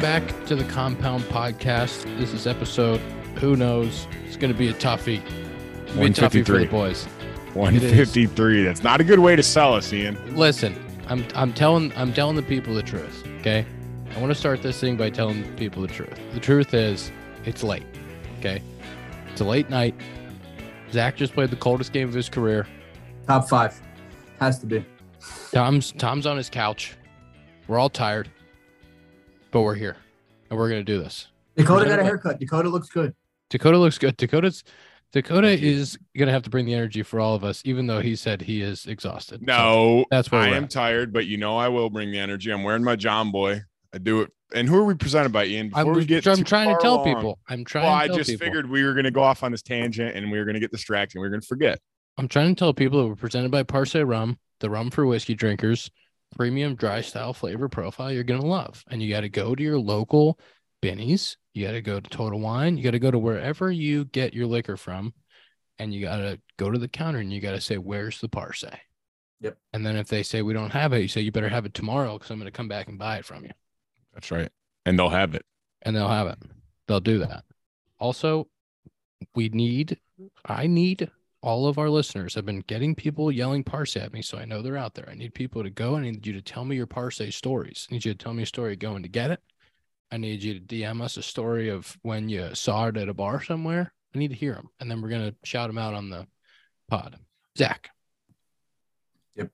Welcome back to the Compound Podcast. This is episode, who knows? It's going to be a toughie. It's gonna be a toughie for the 153. boys. 153. That's not a good way to sell us, Ian. Listen, I'm I'm telling I'm telling the people the truth. Okay, I want to start this thing by telling people the truth. The truth is, it's late. Okay, it's a late night. Zach just played the coldest game of his career. Top five. Has to be. Tom's Tom's on his couch. We're all tired, but we're here, and we're gonna do this. Dakota got a haircut. Dakota looks good. Dakota looks good. Dakota's Dakota is gonna have to bring the energy for all of us, even though he said he is exhausted. So No, that's where I am at. tired, but you know I will bring the energy. I'm wearing my Jomboy. I do it. And who are we presented by, Ian? I'm, Before we get I'm trying to tell along- people. I'm trying. Well, to I just people. figured we were going to go off on this tangent and we were going to get distracted. We were going to forget. I'm trying to tell people that we're presented by Parce Rum, the rum for whiskey drinkers, premium dry style flavor profile you're gonna love. And you got to go to your local Binny's. You got to go to Total Wine. You got to go to wherever you get your liquor from, and you got to go to the counter and you got to say, "Where's the Parce?" Yep. And then if they say we don't have it, you say you better have it tomorrow because I'm gonna come back and buy it from you. That's right. And they'll have it. and they'll have it. They'll do that. Also, we need, I need all of our listeners. I've been getting people yelling parce at me, so I know they're out there. I need people to go. I need you to tell me your parce stories. I need you to tell me a story going to get it. I need you to DM us a story of when you saw it at a bar somewhere. I need to hear them, and then we're gonna shout them out on the pod. Zach. Yep.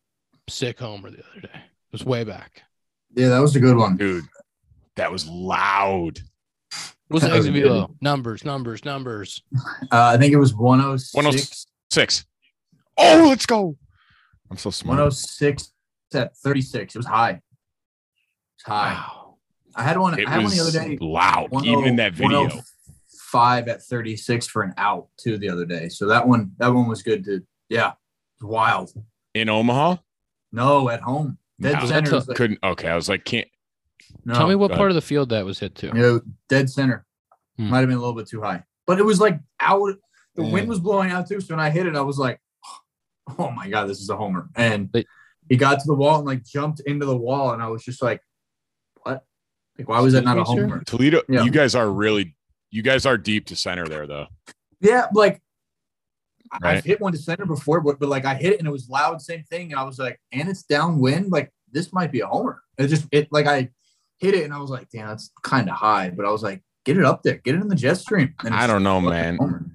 Sick homer the other day. It was way back. Yeah, that was a good one. Dude, that was loud. What's the That was exit good. below? Numbers, numbers, numbers. Uh, I think it was 106. 106. Six. Oh, let's go. I'm so smart. 106 at 36. It was high. It's high. Wow. I had one. It I had one the other day. loud, even in that video. Five at 36 for an out too the other day. So that one, that one was good to. Yeah, it wild. In Omaha? No, at home. Dead No, center. was like- Couldn't. Okay. I was like, can't. no, Tell me what go part of the field that was hit to. No, dead center. Hmm. Might have been a little bit too high, but it was like out. The Mm. wind was blowing out too. So when I hit it, I was like, "Oh my god, this is a homer!" And But- he got to the wall and like jumped into the wall, and I was just like, "What? Like, why was that not a Excuse me, sir? homer?" Toledo, Yeah. you guys are really, you guys are deep to center there, though. Yeah, like I- Right. I've hit one to center before, but but like I hit it and it was loud, same thing. And I was like, and it's downwind, like this might be a homer. It just it like I hit it and I was like, damn, that's kind of high. But I was like, get it up there, get it in the jet stream. I don't know, fucking man.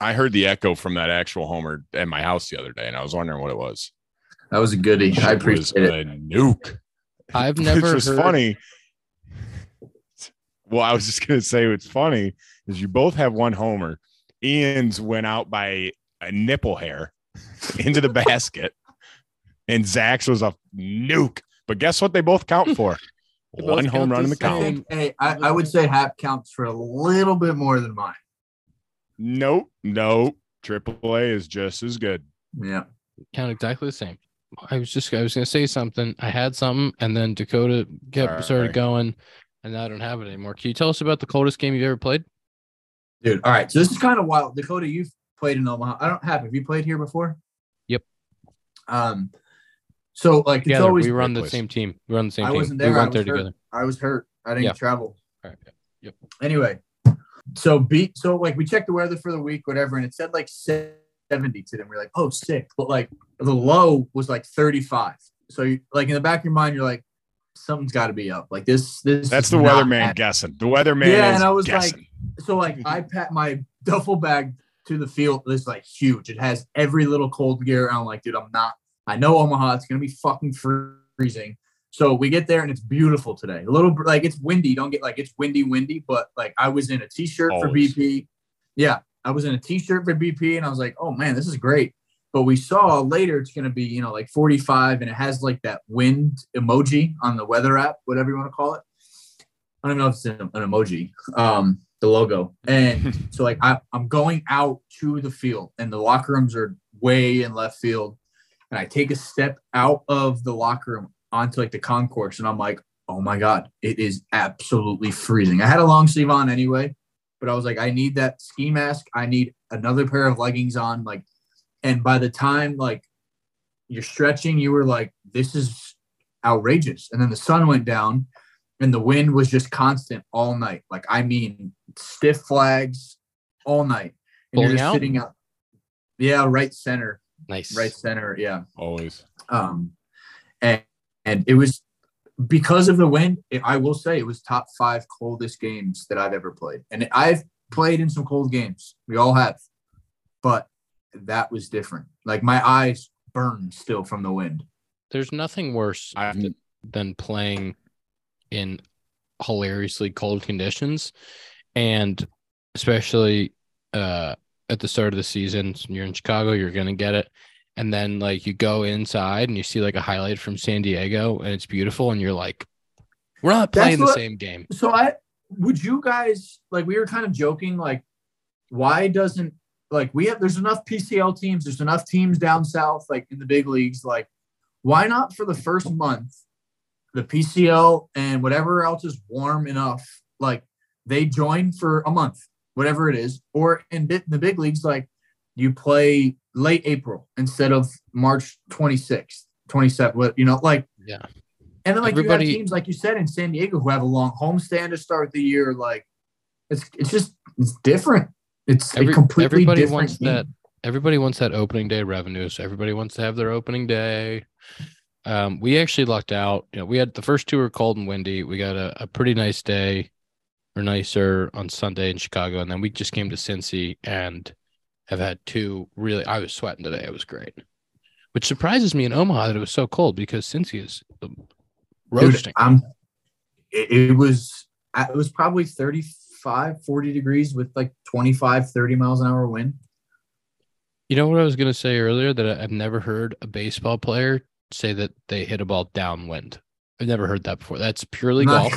Homer. I heard the echo from that actual homer at my house the other day, and I was wondering what it was. That was a goodie. I Shit was appreciate it. a nuke. I've never Which was heard. funny. Well, I was just gonna say what's funny is you both have one homer. Ian's went out by a nipple hair into the basket, and Zach's was a nuke. But guess what? They both count for one home run the in the I count. think, hey, I, I would say Happ counts for a little bit more than mine. Nope, nope. Triple A is just as good. Yeah. count exactly the same. I was just I was gonna say something. I had something, and then Dakota kept Sorry. started going, and now I don't have it anymore. Can you tell us about the coldest game you've ever played? Dude. All right. So this is kind of wild. Dakota, you've played in Omaha. I don't have. Have you played here before? Yep. Um, so like it's Together, always we run the place. same team. We run the same I team. wasn't there. we there. I went there was hurt. together. I was hurt. I didn't Yeah. travel. All right. Yep. Anyway, so beat so like we checked the weather for the week, whatever, and it said like 70 today. We're like, oh, sick. But like the low was like 35. So you like in the back of your mind, you're like, something's got to be up. Like this, this. That's the weatherman happening. guessing. The weatherman Yeah, is and I was guessing. like, so like I pat my duffel bag to the field. It's like huge. It has every little cold gear. I'm like, dude, I'm not. I know Omaha. It's gonna be fucking freezing. So we get there and it's beautiful today. A little like it's windy. Don't get like it's windy, windy. But like I was in a t-shirt for BP. Yeah, I was in a t-shirt for BP, and I was like, oh man, this is great. But we saw later it's gonna be you know like 45, and it has like that wind emoji on the weather app, whatever you want to call it. I don't even know if it's an, an emoji. Um, the logo. And so like I, I'm going out to the field and the locker rooms are way in left field. And I take a step out of the locker room onto like the concourse and I'm like, oh my God, it is absolutely freezing. I had a long sleeve on anyway, but I was like, I need that ski mask. I need another pair of leggings on. Like, and by the time like you're stretching, you were like, this is outrageous. And then the sun went down and the wind was just constant all night. Like I mean, stiff flags all night, and you're just out? sitting up. Yeah, right center, Nice. right center. Yeah. Always. Um, and and it was because of the wind. It, I will say it was top five coldest games that I've ever played, and I've played in some cold games. We all have, but that was different. Like my eyes burn still from the wind. There's nothing worse than playing in hilariously cold conditions, and especially uh, at the start of the season. You're in Chicago, you're gonna get it, and then like you go inside and you see like a highlight from San Diego, and it's beautiful, and you're like, we're not That's playing the what- same game. So I would you guys like we were kind of joking like why doesn't like we have there's enough PCL teams there's enough teams down south like in the big leagues like why not for the first month the PCL and whatever else is warm enough like they join for a month whatever it is or in the big leagues like you play late April instead of March 26th 27th what- you know like Yeah. and then like you Everybody- have teams like you said in San Diego who have a long homestand to start the year. Like it's it's just it's different. It's Every- a completely everybody different wants that everybody wants that opening day revenue. So everybody wants to have their opening day. Um, we actually lucked out. You know, we had the first two were cold and windy. We got a, a pretty nice day or nicer on Sunday in Chicago. And then we just came to Cincy and have had two really I was sweating today. It was great. Which surprises me in Omaha that it was so cold because is um, Dude, roasting. I'm it, it was it was probably 35, 40 degrees with like 25, 30 miles an hour wind. You know what I was going to say earlier that I've never heard a baseball player say that they hit a ball downwind. I've never heard that before. That's purely golf.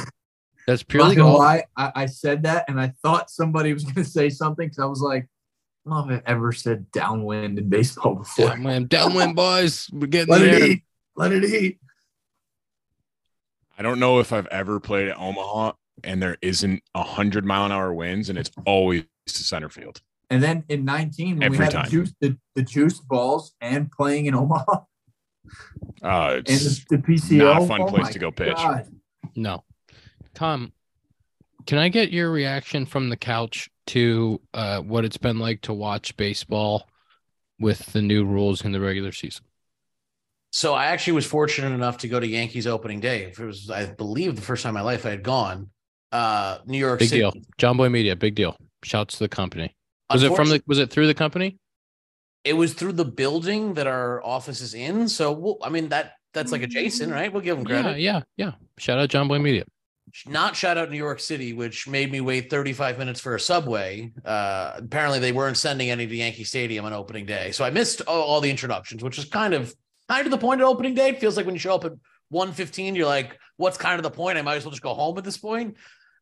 That's purely golf. lie, I, I said that and I thought somebody was gonna say something because I was like, I don't know if I've ever said downwind in baseball before. Downwind, downwind, boys. We're getting Let there. it eat. Let it eat. I don't know if I've ever played at Omaha and there isn't a hundred mile an hour winds and it's always to center field. And then in 19, when Every we had time. the juice, the, the juiced balls and playing in Omaha Uh, and it's the, the PCL. not a fun oh place to go pitch. God. No. Tom, can I get your reaction from the couch to uh, what it's been like to watch baseball with the new rules in the regular season? So I actually was fortunate enough to go to Yankees opening day. It was, I believe, the first time in my life I had gone. Uh, New York Big City. deal. Jomboy Media, big deal. Shouts to the company. Was it from the was it through the company? It was through the building that our office is in. So we'll, I mean that that's like adjacent, right? We'll give them Yeah, credit. yeah, yeah. Shout out Jomboy Media. Not shout out New York City, which made me wait 35 minutes for a subway. Uh, apparently they weren't sending any to Yankee Stadium on opening day, so I missed all, all the introductions, which is kind of kind of the point of opening day. It feels like when you show up at 1:15, you're like, "What's kind of the point? I might as well just go home at this point."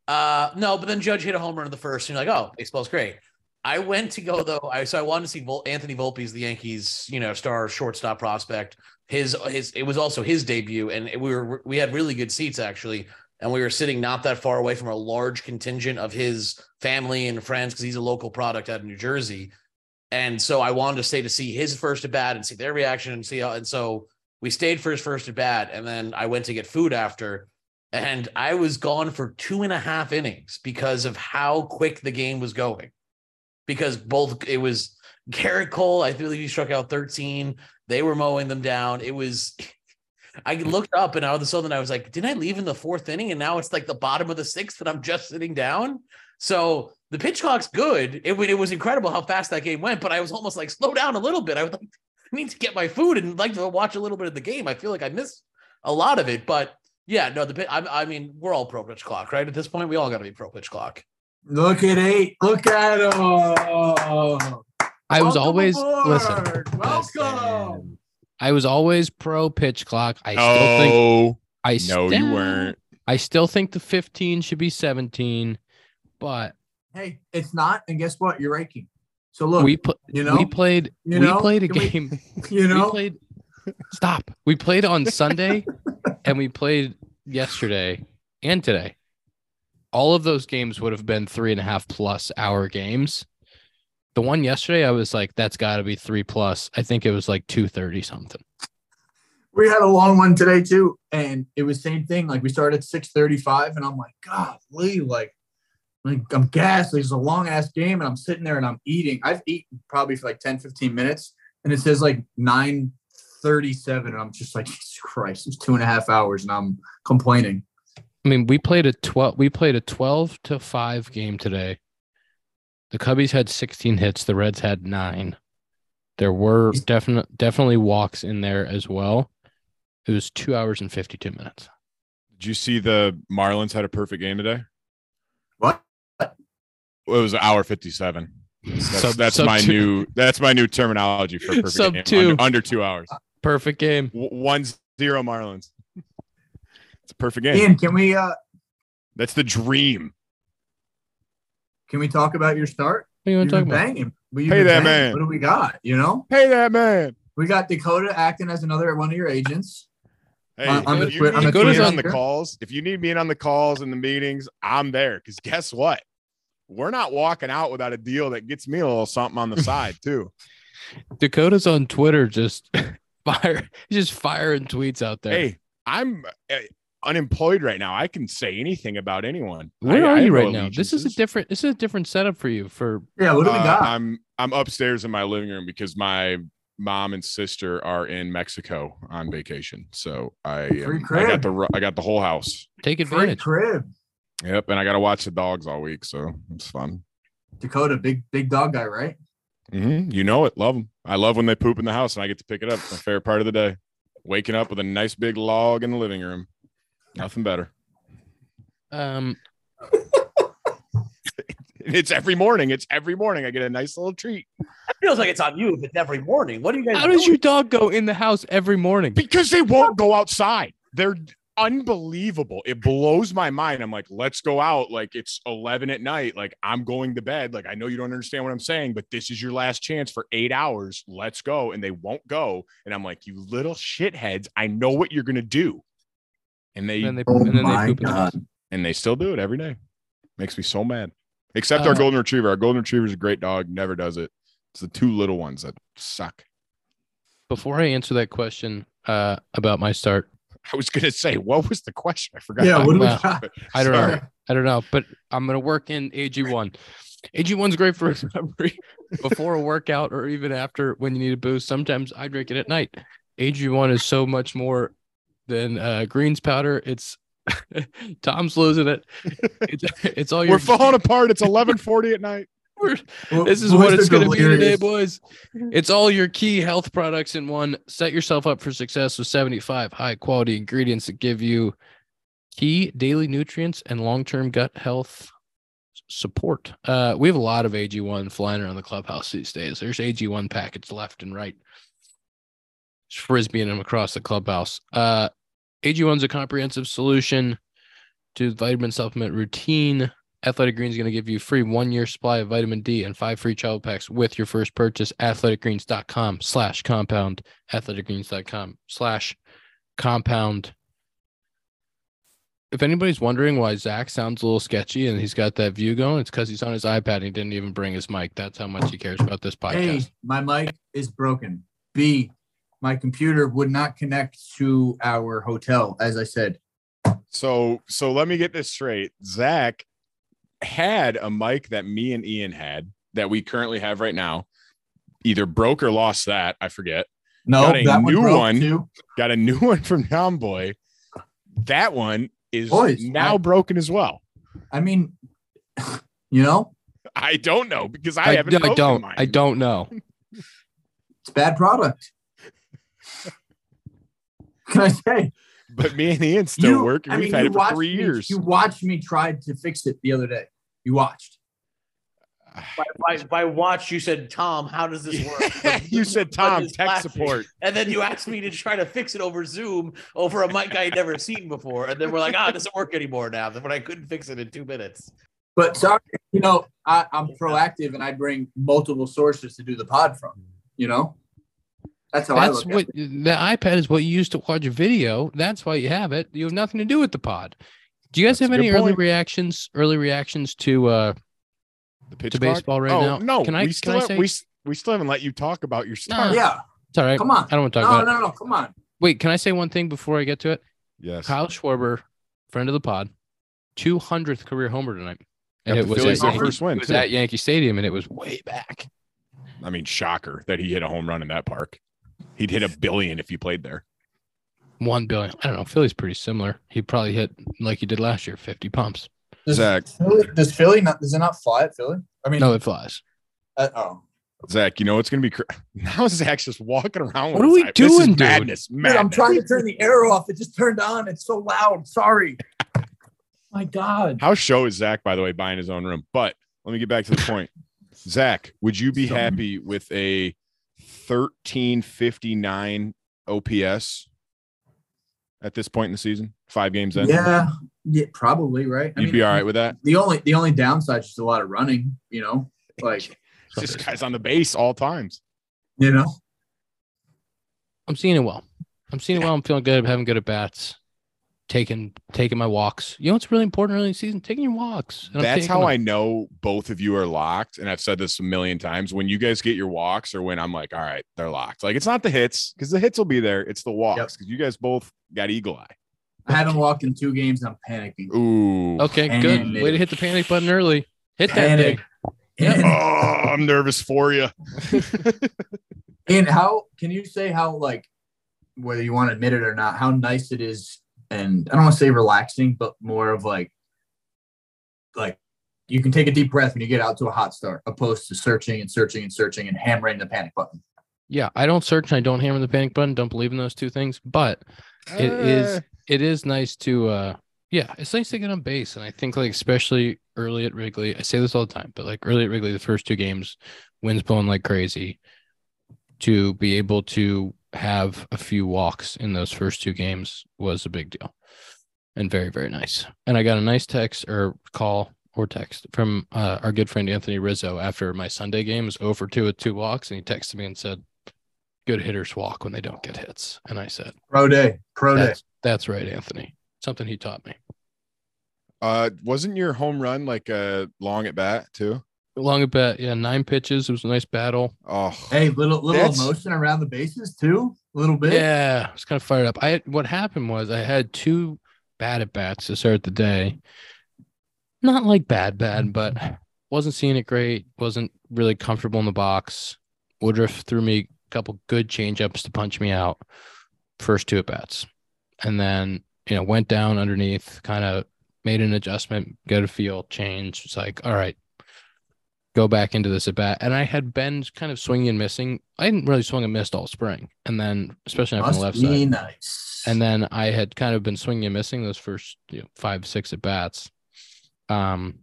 Uh, no, but then Judge hit a home run in the first, and you're like, "Oh, baseball's great." I went to go though. I so I wanted to see Vol- Anthony Volpe's the Yankees, you know, star shortstop prospect. His his it was also his debut, and we were we had really good seats actually, and we were sitting not that far away from a large contingent of his family and friends because he's a local product out of New Jersey, and so I wanted to stay to see his first at bat and see their reaction and see how. And so we stayed for his first at bat, and then I went to get food after. And I was gone for two and a half innings because of how quick the game was going because both it was Gerrit Cole, I believe he struck out 13. They were mowing them down. It was I looked up and all of a sudden I was like, didn't I leave in the fourth inning? And now it's like the bottom of the sixth and I'm just sitting down. So the pitch clock's good. It, it was incredible how fast that game went, but I was almost like, slow down a little bit. I would like I need to get my food and like to watch a little bit of the game. I feel like I missed a lot of it, but yeah, no, the I, I mean, we're all pro pitch clock, right? At this point, we all got to be pro pitch clock. Look at eight. Look at him. I was Welcome always listen. Welcome. listen. I was always pro pitch clock. I still think Oh I no, still, you weren't. I still think the 15 should be 17, but Hey, it's not. And guess what? You're raking. So look, we put you know, we played you we played a can we- game. you we know, played stop. We played on Sunday and we played yesterday and today. All of those games would have been three and a half plus hour games. The one yesterday, I was like, that's got to be three plus. I think it was like two thirty something. we had a long one today too, and it was same thing. Like we started at six thirty-five, and I'm like, God, Lee, like, like I'm gassed. It's a long ass game, and I'm sitting there and I'm eating. I've eaten probably for like 10, 15 minutes, and it says like nine thirty-seven, and I'm just like, Jesus Christ, it's two and a half hours, and I'm complaining. I mean, we played a 12 we played a 12 to 5 game today. The Cubbies had 16 hits, the Reds had 9. There were definite definitely walks in there as well. It was 2 hours and 52 minutes. Did you see the Marlins had a perfect game today? What? Well, it was an hour 57. That's, Sub- that's sub my two. new that's my new terminology for perfect Sub game. two. Under, under two hours. Perfect game. W- one zero Marlins. It's a perfect game. Ian, can we uh That's the dream. Can we talk about your start? What do you want to talk about? banging. Well, Pay that banging. man. What do we got? You know, pay that man. we got Dakota acting as another one of your agents. Hey, On- on the if you Twi- on need the me on the calls, if you need me in on the calls and the meetings, I'm there. Because guess what? We're not walking out without a deal that gets me a little something on the side too. Dakota's on Twitter just fire just firing tweets out there. Hey, I'm uh, unemployed right now. I can say anything about anyone. Where I- are I you right now? This is a different this is a different setup for you for Yeah, what do we Uh, got? I'm I'm upstairs in my living room because my mom and sister are in Mexico on vacation. So I am, I got the I got the whole house. take advantage. Free advantage. crib. Yep, and I got to watch the dogs all week, so it's fun. Dakota, big big dog guy, right? hmm You know it. Love them. I love when they poop in the house and I get to pick it up. It's my favorite part of the day. Waking up with a nice big log in the living room. Nothing better. Um It's every morning. It's every morning. I get a nice little treat It feels like it's on you if it's every morning. What do you guys how does your dog go in the house every morning? because they won't go outside. They're unbelievable. It blows my mind. I'm like, let's go out. Like it's 11 at night. Like I'm going to bed. Like I know you don't understand what I'm saying, but this is your last chance for eight hours. Let's go. And they won't go. And I'm like, you little shitheads. I know what you're gonna do. And they And they Oh and then they poop in. God. and they still do it every day. Makes me so mad. Except our Uh, golden retriever. Our golden retriever is a great dog. Never does it. It's the two little ones that suck. Before I answer that question uh about my start, I was gonna say, what was the question? I forgot. Yeah, what do we Well, got? I don't know. I don't know, but I'm gonna work in AG1. AG1's great for recovery before a workout or even after when you need a boost. Sometimes I drink it at night. AG1 is so much more than uh, greens powder. It's Tom's losing it. It's, it's all your We're falling apart. It's 11:40 at night. we're- this is who's what it's going to be today, boys. It's all your key health products in one. Set yourself up for success with 75 high quality ingredients that give you key daily nutrients and long term gut health support. Uh, we have a lot of AG1 flying around the clubhouse these days. There's AG1 packets left and right. Just frisbeeing them across the clubhouse. Uh, AG1 is a comprehensive solution to vitamin supplement routine. Athletic Greens is going to give you free one year supply of vitamin D and five free travel packs with your first purchase. Athleticgreens.com slash compound. Athleticgreens.com slash compound. If anybody's wondering why Zach sounds a little sketchy and he's got that view going, it's because he's on his iPad and he didn't even bring his mic. That's how much he cares about this podcast. A, my mic is broken. B, my computer would not connect to our hotel, as I said. So so let me get this straight. Zach had a mic that me and Ian had that we currently have right now. Either broke or lost that. I forget. No, Got a that new broke one. too. Got a new one from Tom Boy. That one is Boys, now I- broken as well. I mean, you know, I don't know because I, I, haven't. I don't. mine. I don't know. it's bad product. Can I say? But me and Ian still You- work, and I we've mean, had it for three me- years. You watched me try to fix it the other day. You watched. By, by, by watch, you said, Tom, how does this work? you said Tom tech flashing. support. And then you asked me to try to fix it over Zoom over a mic I had never seen before. And then we're like, ah, it doesn't work anymore now. Then when I couldn't fix it in two minutes. But sorry, you know, I, I'm proactive and I bring multiple sources to do the pod from. You know, that's how I look what at it. the iPad is what you use to watch a video. That's why you have it. You have nothing to do with the pod. Do you guys That's have a good any early point. reactions? Early reactions to uh The pitch to clock? baseball right oh, now? No, Can I- we can still I have- say- we s- we still haven't let you talk about your start. Yeah, it's all right. come on. I don't want to No, talk no, about no, come on. Wait, can I say one thing before I get to it? Yes. Kyle Schwarber, friend of the pod, 200th career homer tonight. Got the Phillies at their Yankee- first win, it was too. at Yankee Stadium, and it was way back. I mean, shocker that he hit a home run in that park. He'd hit a billion if he played there. One billion. I don't know. Philly's pretty similar. He probably hit like he did last year, 50 pumps. Does Zach, Philly, does Philly not? Does it not fly at Philly? I mean, No, it flies. uh, oh, Zach, you know what's gonna be cr- now? Zach's just walking around. What with are we his this is doing, dude? Madness, dude. I'm trying to turn the air off. It just turned on. It's so loud. Sorry. My God. How show is Zach, by the way, buying his own room? But let me get back to the point. Zach, would you be So- happy with a 1359 OPS at this point in the season? Five games in? Yeah, yeah, probably right. You'd be all right with that? The only the only downside is just a lot of running. You know, like This guy's on the base all times. you know, I'm seeing it well. I'm seeing it well. I'm feeling good. I'm having good at bats. Taking taking my walks. You know what's really important early in the season? Taking your walks. And I'm That's how them. I know both of you are locked. And I've said this a million times. When you guys get your walks, or when I'm like, all right, they're locked. Like it's not the hits because the hits will be there. It's the walks because you guys both got eagle eye. I haven't walked in two games. and I'm panicking. Ooh. Okay, good. Way to hit the panic button early. Hit that thing. And, Oh, I'm nervous for you. and how can you say how like whether you want to admit it or not, how nice it is, and I don't want to say relaxing, but more of like like you can take a deep breath when you get out to a hot start, opposed to searching and searching and searching and hammering the panic button. Yeah, I don't search and I don't hammer the panic button. Don't believe in those two things. But it is Uh, it is nice to uh yeah, it's nice to get on base. And I think like especially early at Wrigley, I say this all the time, but like early at Wrigley, the first two games, winds blowing like crazy. To be able to have a few walks in those first two games was a big deal. And very, very nice. And I got a nice text or call or text from uh, our good friend Anthony Rizzo after my Sunday game was over two with two walks, and he texted me and said, "Good hitters walk when they don't get hits." And I said, Pro day, pro day. "That's that's right, Anthony. Something he taught me." uh, wasn't your home run like a long at bat too? Long at bat, yeah, nine pitches. It was a nice battle. Oh, Hey, little little That's- emotion around the bases too, a little bit. Yeah, I was kind of fired up. I what happened was I had two bad at bats to start the day. Not like bad, bad, but wasn't seeing it great. Wasn't really comfortable in the box. Woodruff threw me a couple good changeups to punch me out. First two at bats, and then you know went down underneath, kind of made an adjustment, get a feel, change. It's like all right, go back into this at bat. And I had been kind of swinging and missing. I didn't really swung and missed all spring, and then especially Must the left side. nice. And then I had kind of been swinging and missing those first you know, five, six at bats. Um,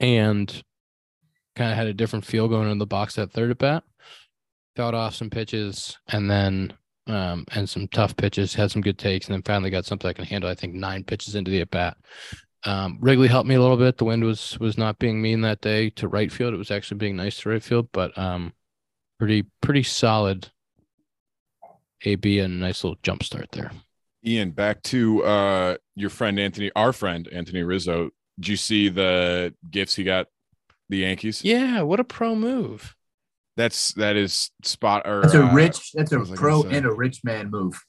and kind of had a different feel going in the box that third at bat. Felt off some pitches and then um and some tough pitches, had some good takes, and then finally got something I can handle. I think nine pitches into the at bat. Um, Wrigley helped me a little bit. The wind was was not being mean that day to right field. It was actually being nice to right field, but um, pretty pretty solid. AB and a nice little jump start there. Ian, back to uh, your friend Anthony, our friend Anthony Rizzo. Did you see the gifts he got the Yankees? Yeah, what a pro move. That's that is spot or that's a uh, rich, that's a what was I pro and a rich man move.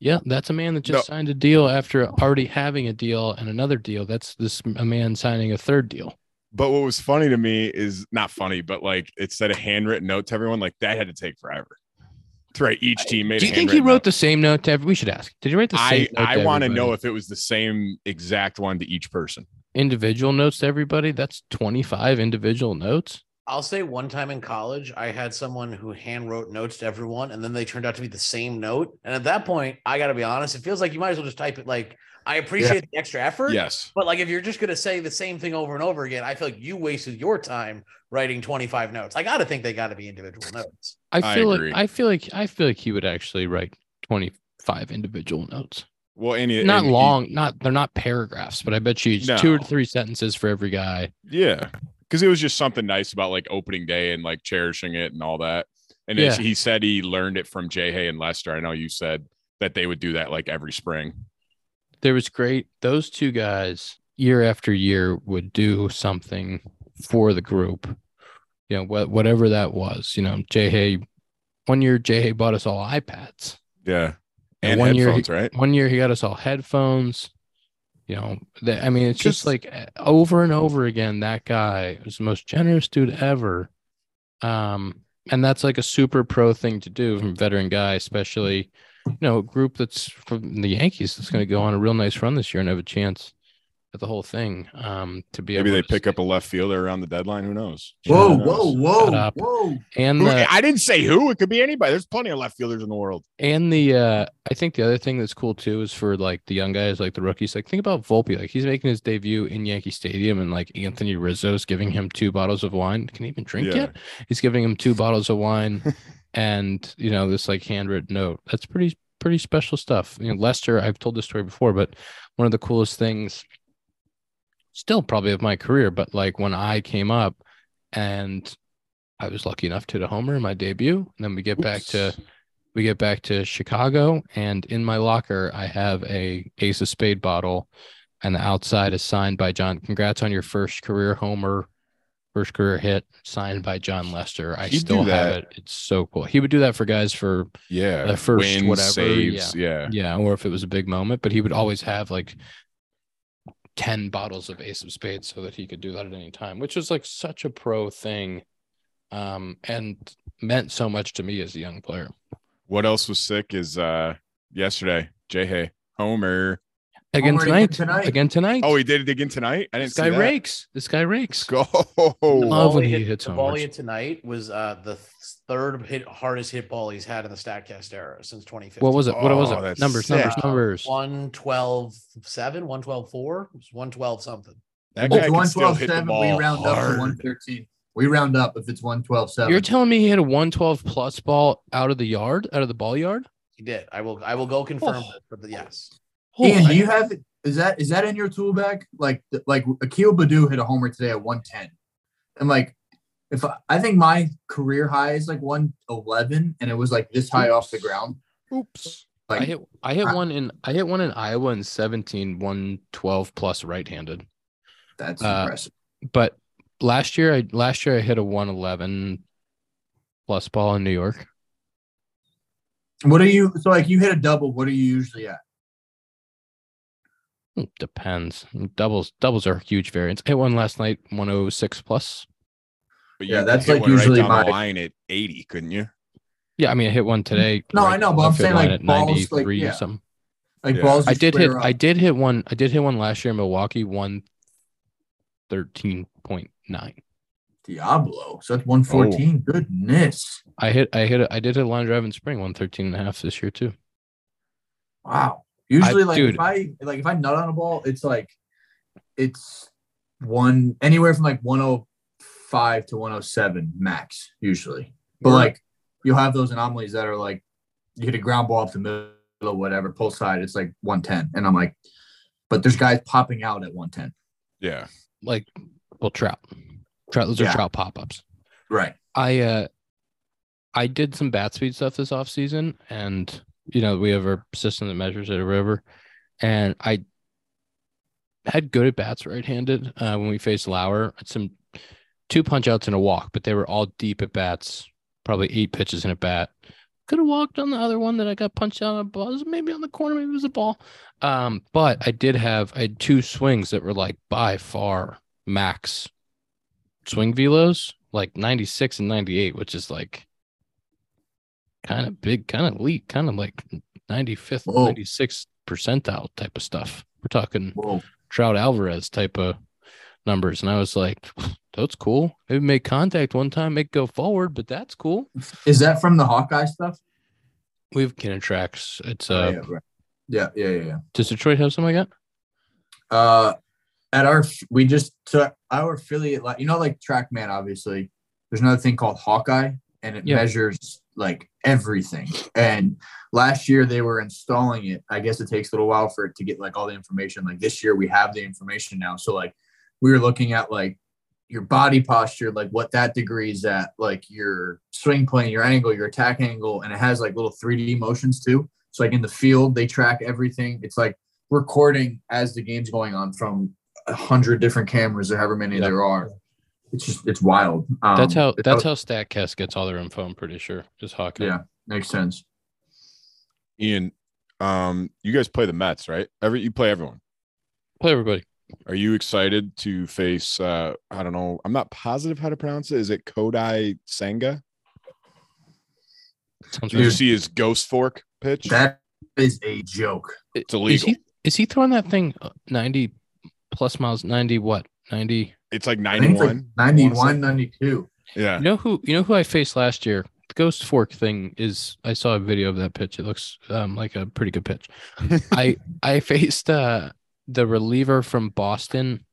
Yeah, that's a man that just No. signed a deal after already having a deal and another deal. That's this a man signing a third deal. But what was funny to me is not funny, but like it said a handwritten note to everyone. Like that had to take forever. To write each team made. Do you think he wrote note. the same note to every? We should ask. Did he write the same? I I want to know if it was the same exact one to each person. individual notes to everybody. That's twenty five individual notes. I'll say one time in college, I had someone who hand wrote notes to everyone, and then they turned out to be the same note. And at that point, I got to be honest, it feels like you might as well just type it. Like, I appreciate the extra effort. Yes. But like, if you're just going to say the same thing over and over again, I feel like you wasted your time writing 25 notes. I got to think they got to be individual notes. I I feel agree. like I feel like I feel like he would actually write twenty five individual notes. Well, and he- Not and he- long, not they're not paragraphs, but I bet you it's two or three sentences for every guy. Yeah, because it was just something nice about like opening day and like cherishing it and all that. And Yeah. he said he learned it from J-Hey and Lester. I know you said that they would do that like every spring. there was great those two guys year after year would do something for the group you know what whatever that was you know j-hey one year j-hey bought us all ipads Yeah. And one year he- right? One year he got us all headphones. You know, that, I mean, it's just like uh, over and over again. That guy was the most generous dude ever. Um, and that's like a super pro thing to do from a veteran guy, especially you know a group that's from the Yankees that's going to go on a real nice run this year and have a chance at the whole thing. Um, to be Maybe able they to pick stay- up a left fielder around the deadline. Who knows? Whoa, Who whoa, knows? whoa, Shut up. whoa. and Who- the I didn't say who. It could be anybody. There's plenty of left fielders in the world. And the uh I think the other thing that's cool too is for like the young guys, like the rookies. Like think about Volpe. Like he's making his debut in Yankee Stadium, and like Anthony Rizzo's giving him two bottles of wine. Can he even drink Yeah. yet? He's giving him two bottles of wine, and you know this like handwritten note. That's pretty pretty special stuff. You know, Lester. I've told this story before, but one of the coolest things, still probably of my career, but like when I came up, and I was lucky enough to hit a homer in my debut, and then we get back to we get back to Chicago, and in my locker, I have a Ace of Spade bottle, and the outside is signed by John. Congrats on your first career homer, first career hit, signed by Jon Lester. I He'd still have it. It's so cool. He would do that for guys for Yeah. the first Wins, whatever, saves. Yeah. yeah, or if it was a big moment, but he would always have like 10 bottles of Ace of Spades so that he could do that at any time, which was like such a pro thing. Um, and meant so much to me as a young player. What else was sick is uh yesterday, J-Hey, Homer. Again tonight, again tonight. Again tonight. Oh, he did it again tonight. I didn't this see guy that. rakes. This guy rakes. Go. Love when he he hit- hits the ball he hit tonight was uh, the third hit hardest hit ball he's had in the Statcast era since 2015. What was it? What was Oh, it? that's Numbers, sick. numbers, numbers. 112 7, 112 4, 112 something. That guy it's can still 112 hit the 7, we ball round up to 113. We round up if it's 112 7. You're telling me he hit a 112 plus ball out of the yard, out of the ball yard? He did. I will. I will go confirm Oh. it, but the, yes. Ian, Oh, do you have is that is that in your tool bag? Like like Akil Baddoo hit a homer today at 110. And like if I, I think my career high is like 111 and it was like this high off the ground. Oops. I Like hit I hit I- one in I hit one in Iowa in 17 112 plus right-handed. that's uh, impressive. But last year I last year I hit a 111 plus ball in New York. What are you so like you hit a double, what are you usually at? Depends. Doubles doubles are huge variance. I hit one last night 106 plus. But Yeah, that's like one right usually down my- line at 80, couldn't you? Yeah, I mean I hit one today. No, I know, but I'm saying, like, at balls, like, 93 or yeah. something. Like Yeah. balls I did hit square I did hit one I did hit one last year in Milwaukee 113.9. Diablo. So that's 114. Goodness. I hit I hit a, I did hit a line drive in spring 113 and a half this year too. Wow. Usually, like dude. if I like if I nut on a ball, it's like it's one anywhere from like 105 to 107 max usually. But Word. like you'll have those anomalies that are like you hit a ground ball up the middle, whatever, pull side, it's like 110. And I'm like, but there's guys popping out at 110. Yeah. Like well trout. Trout those are trout pop-ups. Right. I uh I did some bat speed stuff this off season and you know we have our system that measures it or whatever. And I had good at bats right-handed uh, when we faced Lauer. Had some two punch outs and a walk but they were all deep at bats probably eight pitches in a bat. Could have walked on the other one that I got punched out on a ball. Maybe on the corner maybe it was a ball. Um but I did have I had two swings that were like by far max swing velos like 96 and 98 which is like kind of big kind of elite kind of like 95th Whoa. 96th percentile type of stuff we're talking Whoa. trout alvarez type of numbers and i was like that's cool maybe make contact one time make go forward but that's cool Is that from the Hawkeye stuff? we have tracks it's Oh, uh yeah, right. yeah, yeah, yeah, yeah. does detroit have something like that Uh, at our we just took our affiliate, like you know, like TrackMan. Obviously, there's another thing called Hawkeye, and it Yeah. measures like everything. And last year they were installing it. I guess it takes a little while for it to get like all the information. Like this year we have the information now. So like we were looking at like your body posture, like what that degree is at, like your swing plane, your angle, your attack angle, and it has like little 3D motions too. So like in the field, they track everything. It's like recording as the game's going on from a hundred different cameras or however many there are. It's just it's wild. Um, that's how it's that's how statcast gets all their info i'm pretty sure just hawkeye yeah makes sense. Ian, Um, you guys play the Mets, right? Every you play everyone. Play everybody. Are you excited to face? uh I don't know. I'm not positive how to pronounce it. Is it Kodai Senga? Sounds Did you Dude. see his ghost fork pitch? That is a joke. it's Is illegal. he is he throwing that thing uh, 90 plus miles 90 what 90 it's like I think it's like 91. 91, 92. Yeah. you know who you know who i faced last year the ghost fork thing is i saw a video of that pitch it looks um, like a pretty good pitch i i faced uh the reliever from boston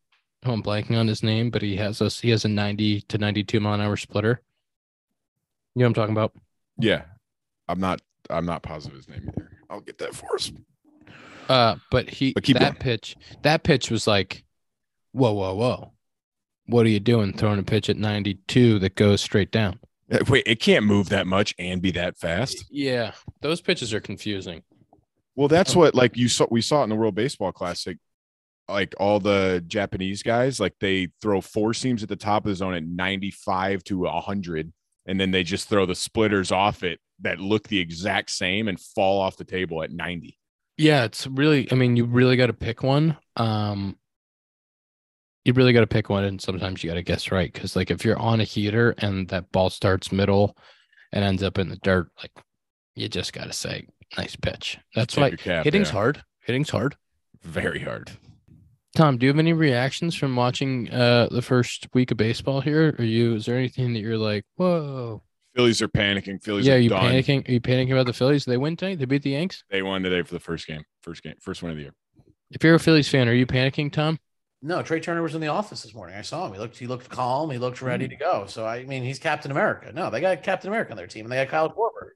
who i'm blanking on his name but he has us he has a 90 to 92 mile an hour splitter you know what i'm talking about Yeah. I'm not I'm not positive his name either. I'll get that for us. uh but he But keep that going. pitch that pitch was like whoa whoa whoa what are you doing throwing a pitch at 92 that goes straight down Uh, Wait, it can't move that much and be that fast. Yeah, those pitches are confusing. Well, that's what like you saw we saw it in the World Baseball Classic. Like all the Japanese guys, like they throw four seams at the top of the zone at 95 to 100, and then they just throw the splitters off it that look the exact same and fall off the table at 90. Yeah, it's really. I mean, you really got to pick one. Um, you really got to pick one, and sometimes you got to guess right because, like, if you're on a heater and that ball starts middle and ends up in the dirt, like, you just got to say, "Nice pitch." That's why cap, hitting's yeah. hard. Hitting's hard. Very hard. Tom, do you have any reactions from watching uh the first week of baseball here? Are you? Is there anything that you're like, whoa? Phillies are panicking. Phillies yeah, are are you done. panicking? Are you panicking about the Phillies? They win tonight. They beat the Yanks. They won today for the first game. First game. First one of the year. If you're a Phillies fan, are you panicking, Tom? No, Trea Turner was in the office this morning. I saw him. He looked he looked calm. He looked ready to go. So I mean, he's Captain America. No, they got Captain America on their team, and they got Kyle Korver.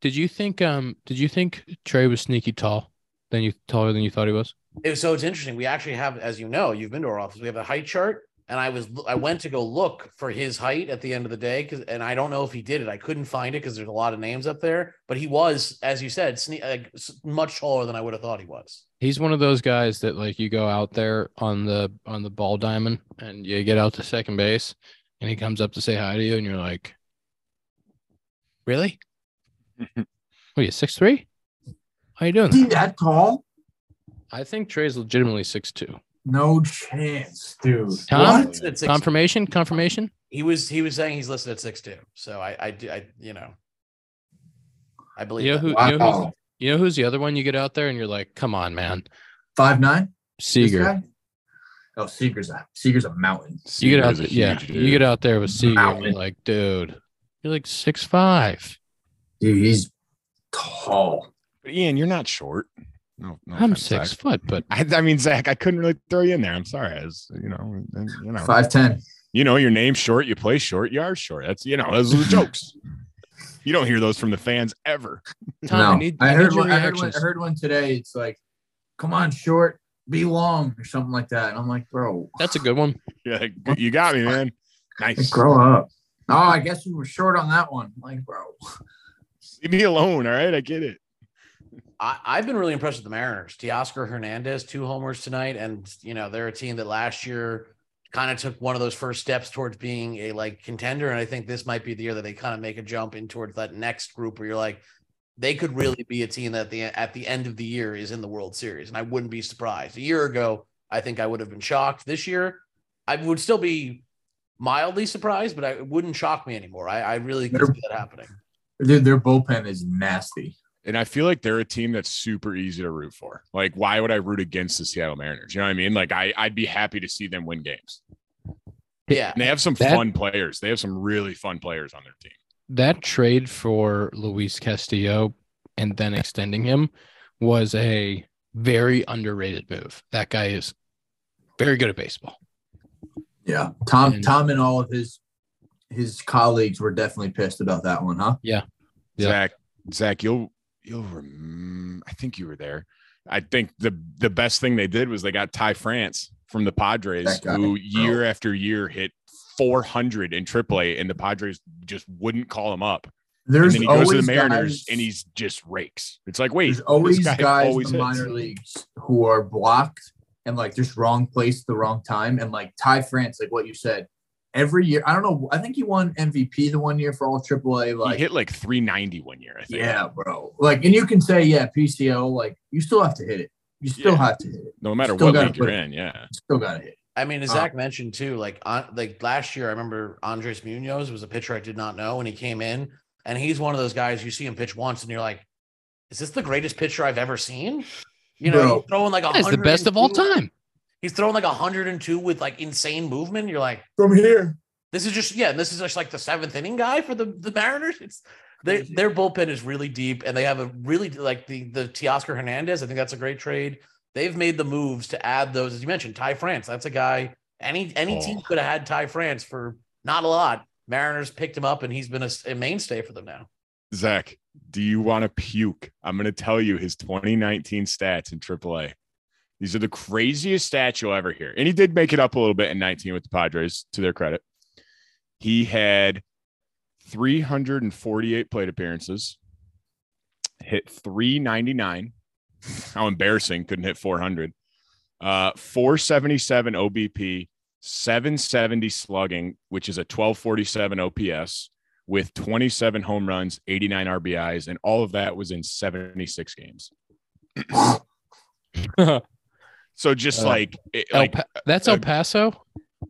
Did you think um did you think Trey was sneaky tall? Than you taller than you thought he was? It- so it's interesting. We actually have, as you know, you've been to our office. We have a height chart, and I was I went to go look for his height at the end of the day because, and I don't know if he did it. I couldn't find it because there's a lot of names up there. But he was, as you said, sne- like, much taller than I would have thought he was. He's one of those guys that like you go out there on the on the ball diamond and you get out to second base and he comes up to say hi to you and you're like, Really? what are you, six three? How are you doing? Is he that tall? I think Trea's legitimately six two. No chance, dude. Tom? What? At six- Confirmation? Confirmation? he was he was saying he's listed at six two. So I I, do- I you know, I believe You know that. who you know who's, you know who's the other one you get out there and you're like, come on, man. Five nine. Seager. Oh, Seager's a Seager's a mountain. You get out there, yeah. huge You get out there with Seager and you're like, dude, you're like six five. Dude, he's tall. But Ian, you're not short. No, no I'm six Zach. foot, but I, I mean, Zach, I couldn't really throw you in there. I'm sorry. I was, you know, you know, Five ten. you know, your name's short, you play short, you are short. That's you know, those are the jokes. You don't hear those from the fans ever. Tom, no, I need, I I heard one. I heard one. I heard one today. It's like, come on, short, be long, or something like that. And I'm like, bro, That's a good one. You're you got me, man. like, Nice. grow up. Oh, I guess you were short on that one. I'm like, bro, Leave me alone. All right. I get it. I, I've been really impressed with the Mariners. Teoscar Hernandez, two homers tonight, and you know they're a team that last year kind of took one of those first steps towards being a like contender, and I think this might be the year that they kind of make a jump in towards that next group where you're like, they could really be a team that the at the end of the year is in the World Series, and I wouldn't be surprised. A year ago, I think I would have been shocked. This year, I would still be mildly surprised, but I, it wouldn't shock me anymore. I, I really could see that happening. dude, their bullpen is nasty. And I feel like they're a team that's super easy to root for. Like, why would I root against the Seattle Mariners? You know what I mean? Like, I, I'd be happy to see them win games. Yeah, And they have some That- fun players. They have some really fun players on their team. That trade for Luis Castillo and then extending him was a very underrated move. That guy is very good at baseball. Yeah, Tom, And- Tom, and all of his his colleagues were definitely pissed about that one, huh? Yeah. Zach, Zach, you'll you'll rem- I think you were there. I think the the best thing they did was they got Ty France from the Padres, who year after year hit 400 in AAA, and the Padres just wouldn't call him up. There's and then he goes to always the Mariners, guys, and he's just rakes. It's like, wait, there's always guy guys always in minor leagues who are blocked and like just wrong place at the wrong time. And like Ty France, like what you said, every year. I don't know. I think he won MVP the one year for all AAA. Like he hit like 390 one year, I think. Yeah, bro. Like, and you can say, yeah, PCL, like you still have to hit it. You still Yeah. have to hit it. No matter Still what league you're in, yeah. You still gotta hit it. I mean, as Uh, Zach mentioned too, like on like last year, I remember Andres Munoz was a pitcher I did not know when he came in, and he's one of those guys you see him pitch once, and you're like, "Is this the greatest pitcher I've ever seen?" You know, Bro. throwing like a He's the best of all time. He's throwing like a hundred and two with like insane movement. You're like, From here. this is just yeah, And this is just like the seventh inning guy for the the Mariners. It's they, their bullpen is really deep, and they have a really like the the Teoscar Hernandez. I think that's a great trade. They've made the moves to add those, as you mentioned, Ty France. That's a guy. Any any oh. team Oh. could have had Ty France for not a lot. Mariners picked him up, and he's been a, a mainstay for them now. Zach, do you want to puke? I'm going to tell you his 2019 stats in AAA. These are the craziest stats you'll ever hear. And he did make it up a little bit in 19 with the Padres, to their credit. He had 348 plate appearances, hit 399. How embarrassing. Couldn't hit 400. Uh, 477 OBP, 770 slugging, which is a 1247 OPS with 27 home runs, 89 RBIs, and all of that was in 76 games. So just Uh, like, it- like Pa- that's El uh, Paso.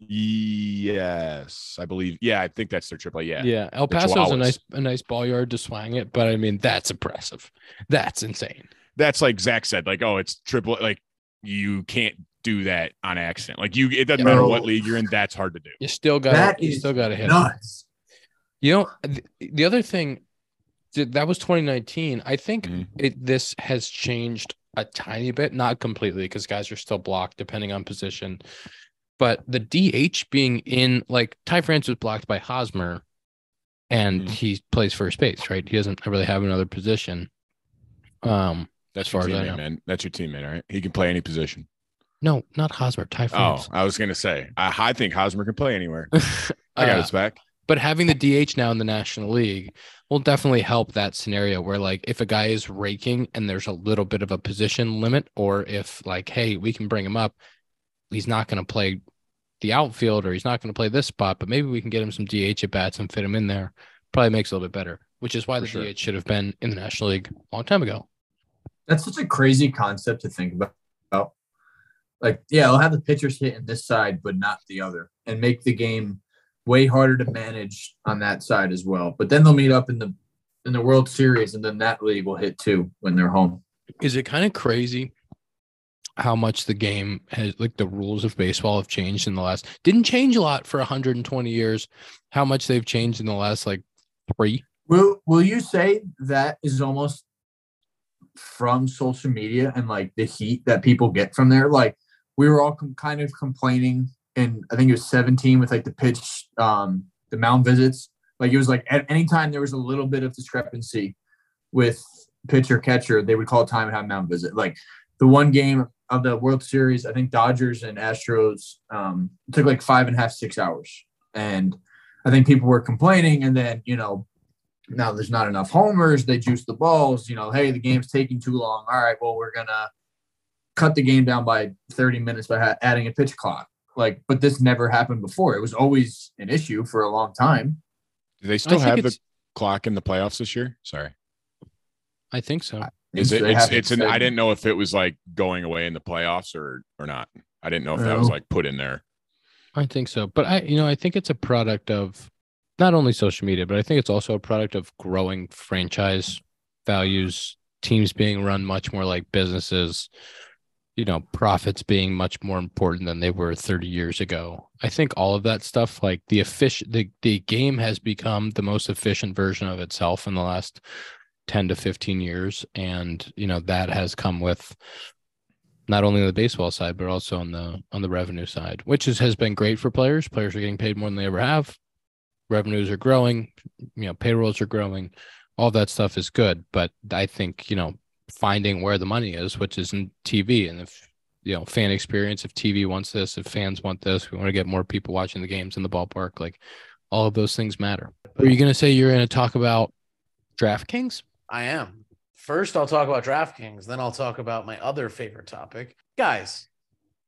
yes, I believe. Yeah, I think that's their triple. Yeah. Yeah, El the Paso's a nice a nice ball yard to swing it, but I mean that's impressive. That's insane. That's like Zach said, like, oh, it's triple. Like you can't do that on accident. Like you, it doesn't matter what league you're in. That's hard to do. You still got you still got to hit. it. Nuts. You know, the other thing th- that was 2019. I think Mhm. it this has changed a tiny bit, not completely, because guys are still blocked depending on position. But the DH being in like Ty France was blocked by Hosmer, and Mhm. he plays first base, right? He doesn't really have another position. Um, That's your far as I teammate, man. That's your teammate, all right? He can play any position. no, not Hosmer. Ty France. Oh, I was gonna say, I, I think Hosmer can play anywhere. I got Uh, his back. But having the DH now in the National League will definitely help that scenario where like if a guy is raking and there's a little bit of a position limit, or if like, hey, we can bring him up, he's not going to play the outfield or he's not going to play this spot, but maybe we can get him some DH at bats and fit him in there. Probably makes it a little bit better, which is why For the sure. DH should have been in the National League a long time ago. That's such a crazy concept to think about. Like, yeah, I'll have the pitchers hit in this side, but not the other, and make the game way harder to manage on that side as well. But then they'll meet up in the in the World Series, and then that league will hit too when they're home. Is it kind of crazy how much the game has like the rules of baseball have changed in the last didn't change a lot for 120 years. How much they've changed in the last like three? Will Will you say that is almost from social media and like the heat that people get from there? Like we were all com- kind of complaining, and I think it was 17 with like the pitch, um, the mound visits. Like it was like at any time there was a little bit of discrepancy with pitcher catcher, they would call time and have mound visit. Like the one game of the World Series, I think Dodgers and Astros um, took like five and a half, six hours, and I think people were complaining, and then you know now there's not enough homers. They juice the balls. You know, hey, the game's taking too long. All right, well, we're gonna cut the game down by 30 minutes by ha- adding a pitch clock. Like, but this never happened before. It was always an issue for a long time. Do they still I have the clock in the playoffs this year? Sorry. I think so. Is it? It's, it's an. I didn't know if it was like going away in the playoffs or or not. I didn't know if that was like put in there. I think so. But I, you know, I think it's a product of not only social media, but I think it's also a product of growing franchise values, teams being run much more like businesses, you know, profits being much more important than they were 30 years ago. I think all of that stuff, like the efficient, the, the game has become the most efficient version of itself in the last 10 to 15 years. And, you know, that has come with not only on the baseball side, but also on the on the revenue side, which is, has been great for players. Players are getting paid more than they ever have. Revenues are growing, you know, payrolls are growing. All that stuff is good, but I think you know finding where the money is, which is in TV, and if you know fan experience, if TV wants this, if fans want this, we want to get more people watching the games in the ballpark. Like all of those things matter. Are you going to say you're going to talk about DraftKings? I am. First, I'll talk about DraftKings. Then I'll talk about my other favorite topic. Guys,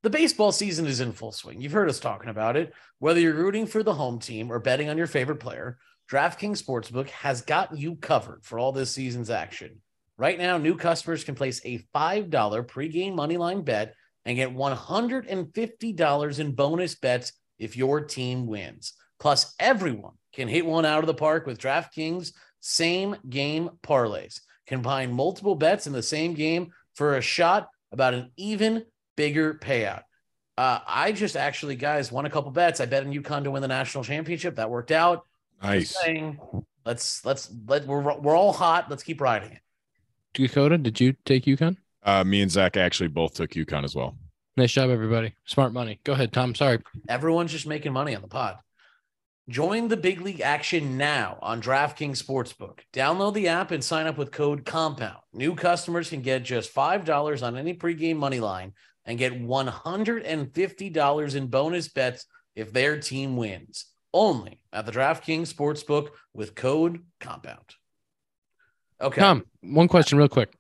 The baseball season is in full swing. You've heard us talking about it. Whether you're rooting for the home team or betting on your favorite player, DraftKings Sportsbook has got you covered for all this season's action. Right now, new customers can place a $5 pregame moneyline bet and get $150 in bonus bets if your team wins. Plus, everyone can hit one out of the park with DraftKings same game parlays. Combine multiple bets in the same game for a shot about an even bigger payout. Uh, I just actually, guys, won a couple bets. I bet on UConn to win the national championship. That worked out. Nice. Saying, let's let's let we're we're all hot. Let's keep riding it. Dakota, did you take UConn? Uh, me and Zach actually both took UConn as well. Nice job, everybody. Smart money. Go ahead, Tom. Sorry. Everyone's just making money on the pod. Join the big league action now on DraftKings Sportsbook. Download the app and sign up with code COMPOUND. New customers can get just $5 on any pregame money line and get $150 in bonus bets if their team wins. Only at the DraftKings Sportsbook with code COMPOUND. Okay. Tom, one question real quick.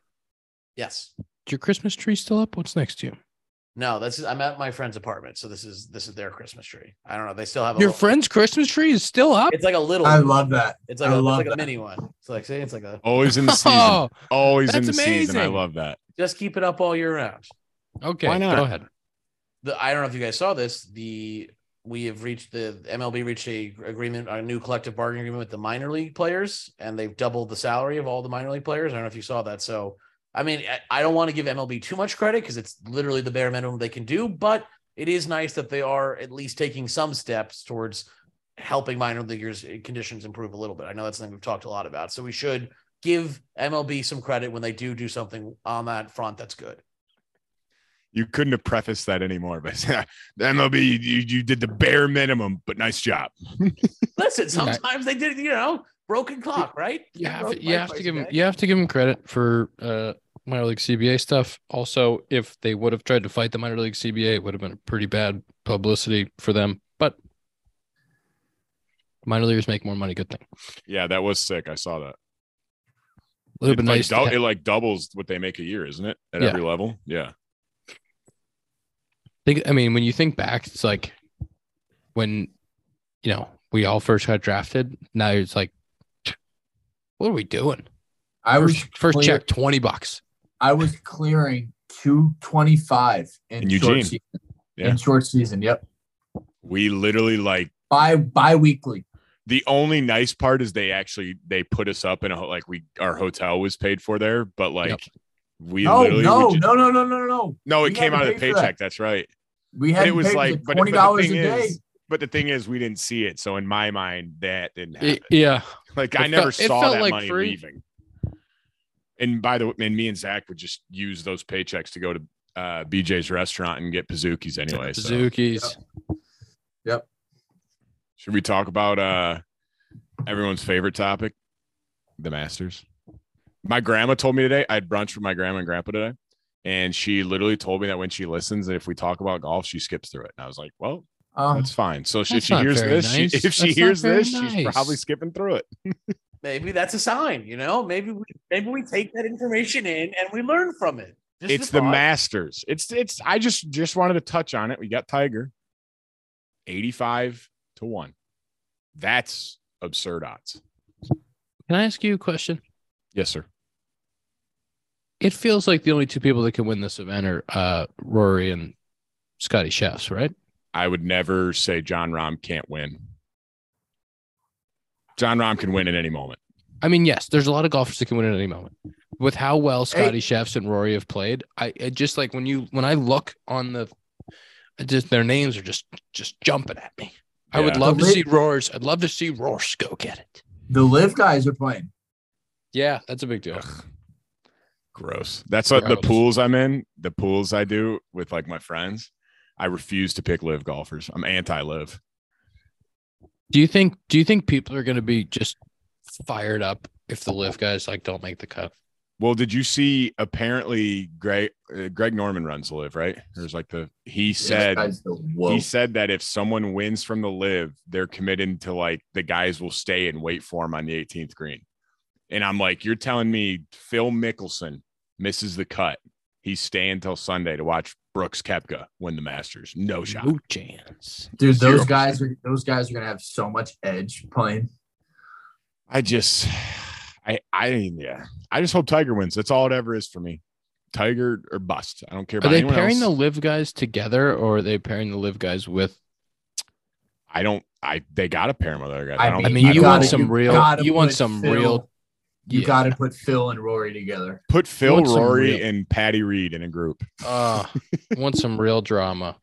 Yes. Is your Christmas tree still up? What's next to you? No, this is I'm at my friend's apartment, so this is this is their Christmas tree. I don't know. They still have a Your little- friend's Christmas tree is still up? It's like a little. I love that. It's like I a, it's love like a mini one. It's like say it's like a Always in the season. Oh, Always in the That's season. I love that. just keep it up all year round. okay. Why not? Go ahead. The I don't know if you guys saw this. The we have reached the MLB reached a agreement, a new collective bargaining agreement with the minor league players, and they've doubled the salary of all the minor league players. I don't know if you saw that. So, I mean, I- I don't want to give MLB too much credit because it's literally the bare minimum they can do, but it is nice that they are at least taking some steps towards helping minor leaguers uh, conditions improve a little bit. I know that's something we've talked a lot about. So we should give MLB some credit when they do do something on that front that's good. You couldn't have prefaced that anymore, but the MLB, you, you did the bare minimum, but nice job. Listen, sometimes they did, you know, broken clock, right? You have, broke you have to give him tag. you have to give him credit for uh minor league CBA stuff. Also, if they would have tried to fight the minor league CBA, it would have been a pretty bad publicity for them. But minor leaguers make more money. Good thing. Yeah, that was sick. I saw that. It would have It been like, nice. to dou- have- it like doubles what they make a year, isn't it? At Yeah. every level. Yeah. Think I mean when you think back, it's like when you know we all first got drafted. Now it's like, what are we doing? I was First, first clear- check twenty bucks. I was clearing two twenty five in, In short Eugene. season. Yeah. In short season, yep. We literally like Bi bi-weekly. the only nice part is they actually they put us up in a like we our hotel was paid for there, but like Yep. we No, literally no, would ju- no, no, no, no, no. no, it we came out of the pay for that. paycheck. That's right. We had it was like, like but, but twenty the dollars a thing day. is, but the thing is, we didn't see it. So in my mind, that didn't happen. It- yeah, like it I never felt- it saw that like money free. leaving. And by the way, and me and Zach would just use those paychecks to go to uh, BJ's restaurant and get Pizookies anyway. So yep should we talk about uh, everyone's favorite topic, the Masters? My grandma told me today. I had brunch with my grandma and grandpa today, and she literally told me that when she listens, that if we talk about golf, she skips through it. And I was like, "Well, Um, that's fine." So she, if she hears very this, she, if she That's not hears very this, she's probably skipping through it. Maybe that's a sign, you know. Maybe we maybe we take that information in and we learn from it. Just it's a the. Masters. It's it's. I just just wanted to touch on it. We got Tiger, eighty-five to one. That's absurd odds. Can I ask you a question? Yes, sir. It feels like the only two people that can win this event are uh, Rory and Scotty Chefs, right? I would never say Jon Rahm can't win. Jon Rahm can win at any moment. I mean, yes, there's a lot of golfers that can win at any moment. With how well Scotty Chefs and Rory have played, I it just like when you when I look on the, just their names are just just jumping at me. I would Yeah. love to The see Roars. I'd love to see Roars go get it. the LIV guys are playing. Yeah, that's a big deal. Ugh. Gross. That's what the pools I'm in, the pools I do with like my friends. I refuse to pick LIV golfers. I'm anti LIV. Do you think do you think people are going to be just fired up if the LIV guys like don't make the cut? Well, did you see? Apparently, Greg uh, Greg Norman runs the LIV, right? There's like the he said the- he said that if someone wins from the LIV, they're committed to like the guys will stay and wait for him on the 18th green. And I'm like, you're telling me Phil Mickelson misses the cut. He's staying until Sunday to watch Brooks Koepka win the Masters. No shot. No chance. Dude, Zero those guys are those guys are gonna have so much edge playing. I just, I, I, yeah, I just hope Tiger wins. That's all it ever is for me. Tiger or bust. I don't care Are they pairing else. the LIV guys together or are they pairing the LIV guys with? I don't. I they got to pair him with other guys. I I, don't, I mean, mean, you you want some real. You want some real. You Yeah. got to put Phil and Rory together. put Phil, want Rory, real- and Patty Reed in a group. Uh, want some real drama.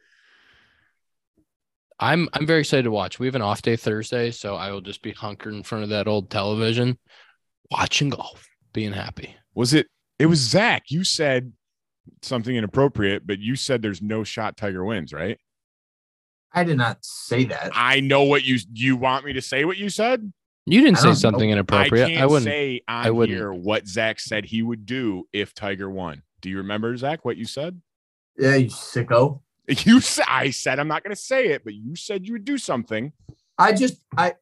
I'm I'm very excited to watch. We have an off day Thursday, so I will just be hunkered in front of that old television, watching golf, being happy. Was it? It was Zach. You said something inappropriate, but you said there's no shot Tiger wins, right? I did not say that. I know what you. You want me to say what you said? You didn't say don't something I inappropriate. can't I, wouldn't. say on I wouldn't. here what Zach said he would do if Tiger won. Do you remember Zach? What you said? Yeah, you sicko. You said I said I'm not going to say it, but you said you would do something, I just I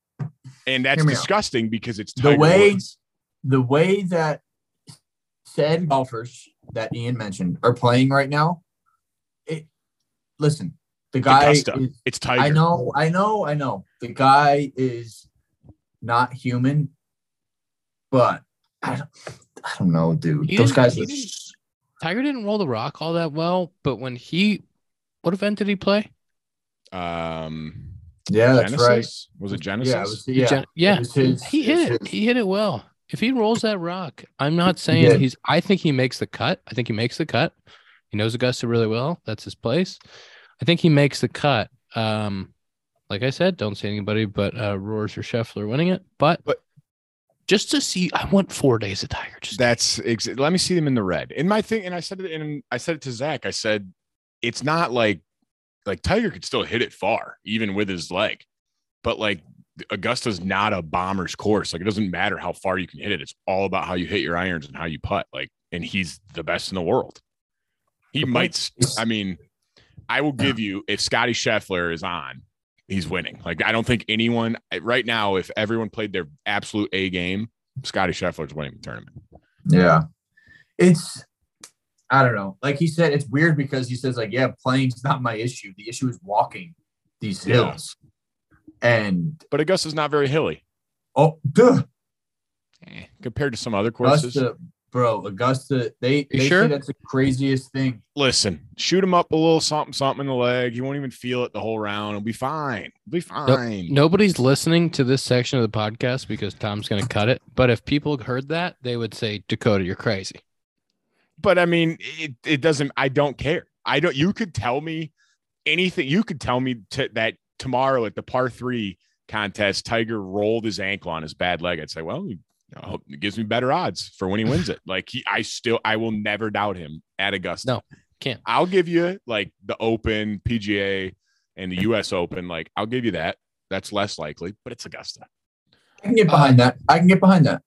and that's Hear me out. disgusting because it's The way- Woods. the way that said golfers that Ian mentioned are playing right now. It listen, the guy is, It's Tiger. I know, I know, I know. The guy is not human, but I don't, I don't know, dude. He Those guys he are didn't- Tiger didn't roll the rock all that well, but when he, what event did he play? Um, yeah, that's Genesis? right. Was it Genesis? Yeah, it was, He yeah. gen- yeah. It was his- he hit it. his. He hit it well. If he rolls that rock, I'm not saying did. he's. I think he makes the cut. I think he makes the cut. He knows Augusta really well. That's his place. I think he makes the cut. Um, like I said, don't see anybody but uh, Roars or Scheffler winning it. But, But- just to see, I want four days of Tiger. Just That's ex- let me see them in the red. In my thing, and I said it and I said it to Zach. I said it's not like like Tiger could still hit it far, even with his leg. But like Augusta's not a bomber's course. Like it doesn't matter how far you can hit it. It's all about how you hit your irons and how you putt. Like, and he's the best in the world. He The might. is- I mean, I will give you if Scotty Scheffler is on, he's winning. Like I don't think anyone right now, if everyone played their absolute A game, Scotty Scheffler's winning the tournament. Yeah. It's I don't know. Like he said, it's weird because he says, like, yeah, playing's not my issue. The issue is walking these Yeah. hills. And But Augusta's not very hilly oh duh, eh, compared to some other courses. Augusta, bro, Augusta, they, they sure? say that's the craziest thing. Listen, shoot him up a little something, something in the leg. He won't even feel it the whole round. It'll be fine. He'll be fine. Nobody's listening to this section of the podcast because Tom's going to cut it. But if people heard that, they would say, Dakota, you're crazy. But I mean, it, it doesn't, I don't care. I don't, you could tell me anything. You could tell me to, that tomorrow at the par three contest, Tiger rolled his ankle on his bad leg. I'd say, well, he, I hope it gives me better odds for when he wins it. Like he, I still, I will never doubt him at Augusta. No, can't. I'll give you like the Open, PGA, and the U.S. Open. Like I'll give you that. That's less likely, but it's Augusta. I can get behind that. I can get behind that.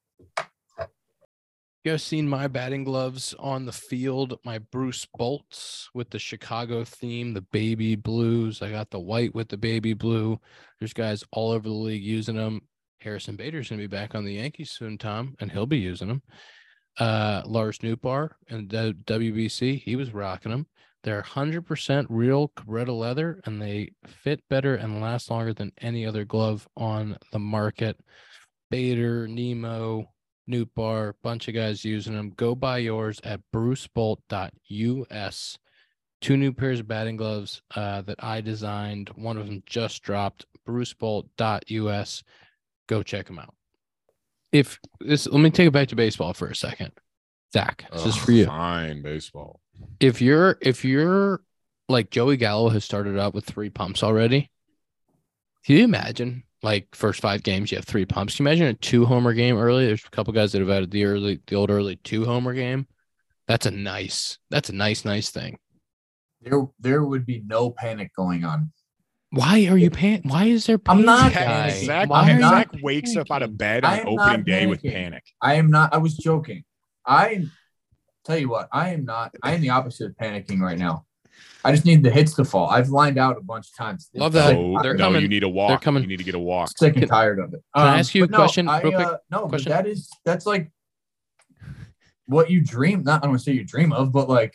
You guys seen my batting gloves on the field? My Bruce Bolts with the Chicago theme, the baby blues. I got the white with the baby blue. There's guys all over the league using them. Harrison Bader's gonna be back on the Yankees soon, Tom, and he'll be using them. Uh, Lars Nootbaar and the WBC, he was rocking them. They're 100% real Cabretta leather, and they fit better and last longer than any other glove on the market. Bader, Nemo, Nootbaar, bunch of guys using them. Go buy yours at brucebolt.us. Two new pairs of batting gloves uh, that I designed. One of them just dropped. brucebolt.us. Go check them out. If this, let me take it back to baseball for a second. Zach, this is for you. Fine baseball. If you're, if you're like Joey Gallo has started out with three pumps already, can you imagine like first five games you have three pumps? Can you imagine a two homer game early? There's a couple guys that have added the early, the old early two homer game. That's a nice, that's a nice, nice thing. There, there would be no panic going on. Why are you pan? Why is there? I'm not panic, guy? Zach, Why I'm are not Zach wakes up out of bed on opening day with panic. I am not. I was joking. I tell you what. I am not. I am the opposite of panicking right now. I just need the hits to fall. I've lined out a bunch of times. Love that. Sick, No, They're no, coming. you need a walk. They're coming. You need to get a walk. sick and Can- tired of it. can I ask you a but no, question I, real quick? uh, no, Question? but that is that's like what you dream. Not I don't want to say you dream of, but like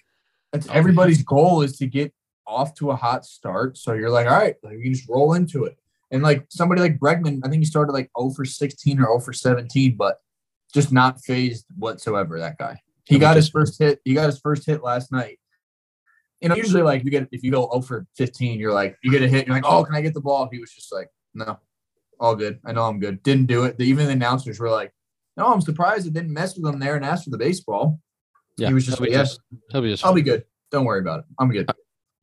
That's Oh, everybody's goal is to get off to a hot start. So you're like, all right, like you just roll into it. And like somebody like Bregman, I think he started like 0 for 16 or 0 for 17, but just not phased whatsoever. That guy. He got his first hit. He got his first hit last night. You know, usually like you get if you go 0 for 15, you're like, you get a hit, you're like, oh, can I get the ball? He was just like, no, all good. I know I'm good. Didn't do it. Even the announcers were like, no, I'm surprised it didn't mess with him there and ask for the baseball. Yeah, he was just like, yes, He'll be just I'll be good. Don't worry about it. I'm good.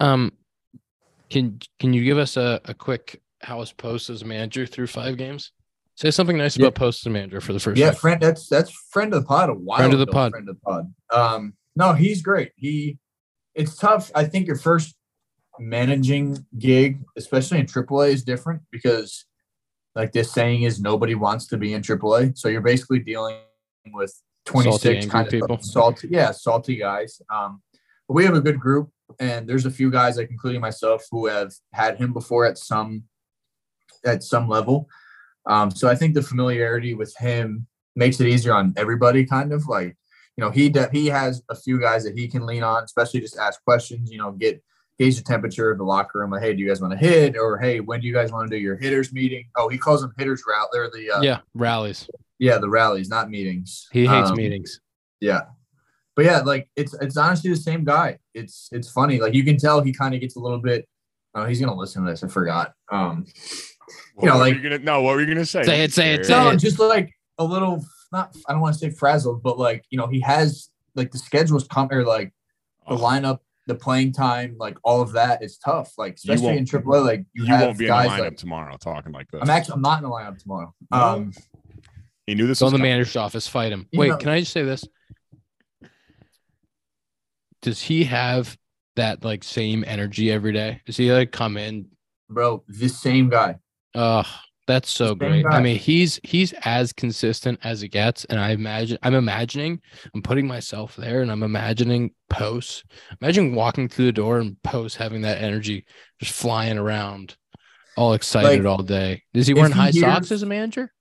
Um, can can you give us a, a quick how was Post as a manager through five games? Say something nice Yeah. about Post as a manager for the first. Yeah, five. friend. That's that's friend of the pod. A while Friend of the ago, pod. Friend of the pod. Um, no, he's great. He, it's tough. I think your first managing gig, especially in AAA, is different because, like this saying is, nobody wants to be in AAA. So you're basically dealing with 26 angry kind of people. salty, yeah, salty guys. Um, but we have a good group, and there's a few guys, like including myself, who have had him before at some at some level. Um, so I think the familiarity with him makes it easier on everybody. Kind of like, you know, he de- he has a few guys that he can lean on, especially just ask questions. You know, get gauge the temperature of the locker room. Like, hey, do you guys want to hit? Or hey, when do you guys want to do your hitters meeting? Oh, he calls them hitters route. They're the uh, yeah. Rallies. Yeah, the rallies, not meetings. He hates Um, meetings. Yeah. But yeah, like it's it's honestly the same guy. It's it's funny. Like you can tell he kind of gets a little bit. Oh, he's gonna listen to this. I forgot. Um, What know, like- you gonna no, what were you gonna say? Say it, say it, say no, it. just like a little. Not I don't want to say frazzled, but like you know he has like the schedules come or like the Oh, lineup, the playing time, like all of that is tough. Like especially in won't- AAA, like you, you won't be in the lineup like tomorrow talking like this. I'm actually I'm not in the lineup tomorrow. Um, he knew this Go was in the manager's office, fight him. You Wait, know- can I just say this? Does he have that like same energy every day? Does he like come in? bro, the same guy. Oh, that's so great. I mean, he's he's as consistent as it gets, and I imagine I'm imagining I'm putting myself there, and I'm imagining posts. Imagine walking through the door and Post having that energy just flying around, all excited Like, all day. Is he wearing he high socks as a manager?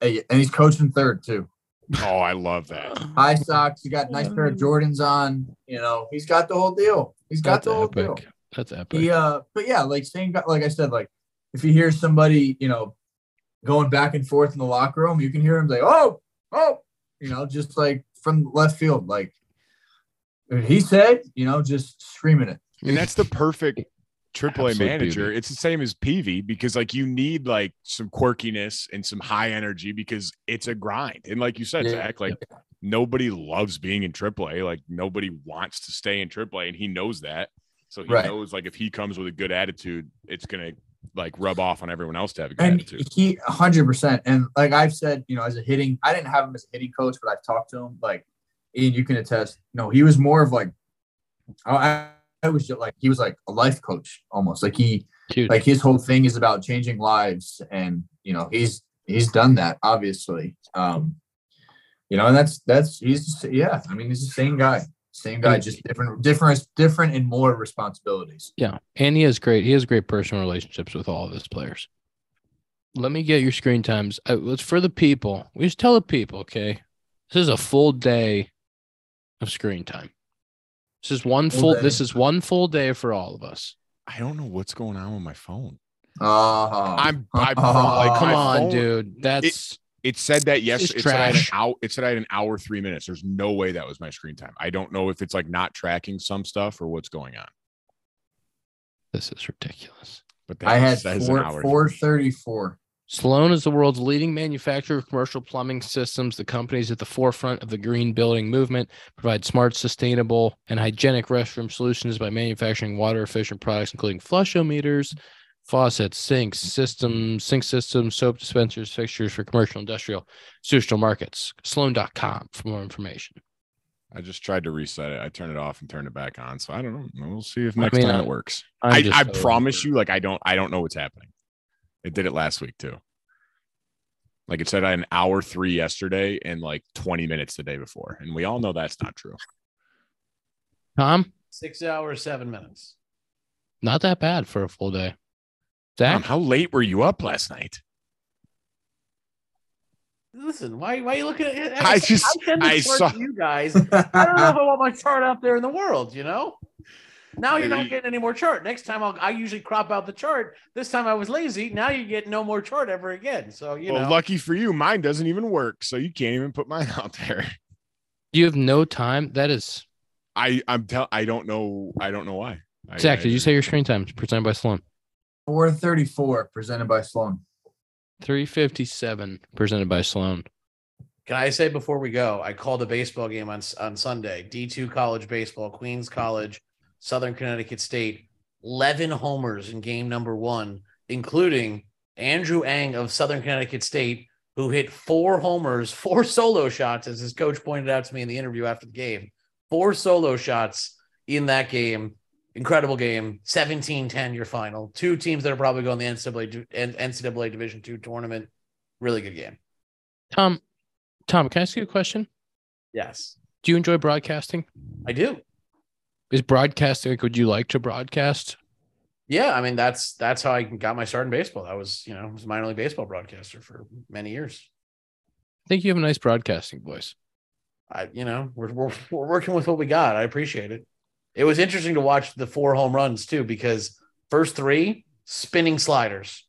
And he's coaching third too. Oh, I love that. High socks. He got a nice pair of Jordans on. You know, he's got the whole deal. He's got That's the whole deal. epic. That's epic. He uh but yeah, like same like I said, like if he hears somebody, you know, going back and forth in the locker room, you can hear him say, Oh, oh, you know, just like from left field. Like he said, you know, just screaming it. And that's the perfect AAA Absolute manager. beauty. It's the same as PV because like you need like some quirkiness and some high energy because it's a grind. And like you said, Yeah. Zach, like nobody loves being in AAA. Like nobody wants to stay in AAA, and he knows that. So he Right. knows like if he comes with a good attitude, it's gonna like rub off on everyone else to have a good And attitude. he hundred percent. And like I've said, you know, as a hitting, I didn't have him as a hitting coach, but I've talked to him. Like Ian, you can attest. No, he was more of like I, I was just like he was like a life coach almost. Like he Huge. like his whole thing is about changing lives and you know he's he's done that obviously um you know and that's that's he's yeah i mean he's the same guy same guy just different different different and more responsibilities Yeah, and he has great he has great personal relationships with all of his players. Let me get your screen times. Uh, It's for the people. We just tell the people, okay? This is a full day of screen time. This is one Full full. day. This is one full day for all of us. I don't know what's going on with my phone. uh I'm I like Come my on, phone- dude. That's It said that yes. It said, I had an trash. hour, it said I had an hour three minutes. There's no way that was my screen time. I don't know if it's like not tracking some stuff or what's going on. this is ridiculous. But that i had says four four thirty four Sloan is the world's leading manufacturer of commercial plumbing systems. The company is at the forefront of the green building movement, provide smart, sustainable, and hygienic restroom solutions by manufacturing water efficient products, including flushometers, faucets, sinks, systems, sink systems, soap dispensers, fixtures for commercial, industrial, institutional markets. Sloan.com for more information. I just tried to reset it. I turned it off and turned it back on. So I don't know. We'll see if I next mean, time I- it works. I'm I, I promise you, like I don't I don't know what's happening. It did it last week too. Like it said I had an hour three yesterday and like 20 minutes the day before. And we all know that's not true. Tom, Six hours, seven minutes. not that bad for a full day. Tom, Zach, how late were you up last night? Listen, why why are you looking at? I just- send this I saw- to you guys. I don't know if I want my chart out there in the world. You know. Now you're not getting any more chart. Next time I'll I usually crop out the chart. This time I was lazy. Now you get no more chart ever again. So you well, know. lucky for you, mine doesn't even work, so you can't even put mine out there. You have no time. That is I I'm tell I don't know I don't know why. I- Zach. I- Did you say your screen time is presented by Sloan? 434 presented by Sloan. Three fifty seven presented by Sloan. Can I say before we go, I called a baseball game on on Sunday. D2 college baseball, Queens College, Southern Connecticut State, 11 homers in game number 1, including Andrew Ang of Southern Connecticut State who hit four homers, four solo shots as his coach pointed out to me in the interview after the game. Four solo shots in that game. Incredible game. 17-10 your final. Two teams that are probably going the NCAA NCAA Division 2 tournament. Really good game. Tom, Tom, can I ask you a question? Yes. Do you enjoy broadcasting? I do. Is broadcasting like would you like to broadcast? Yeah, I mean that's that's how I got my start in baseball. I was, you know, was minor league baseball broadcaster for many years. I think you have a nice broadcasting voice. I, you know, we're we're, we're working with what we got. I appreciate it. It was interesting to watch the four home runs too, because first three spinning sliders,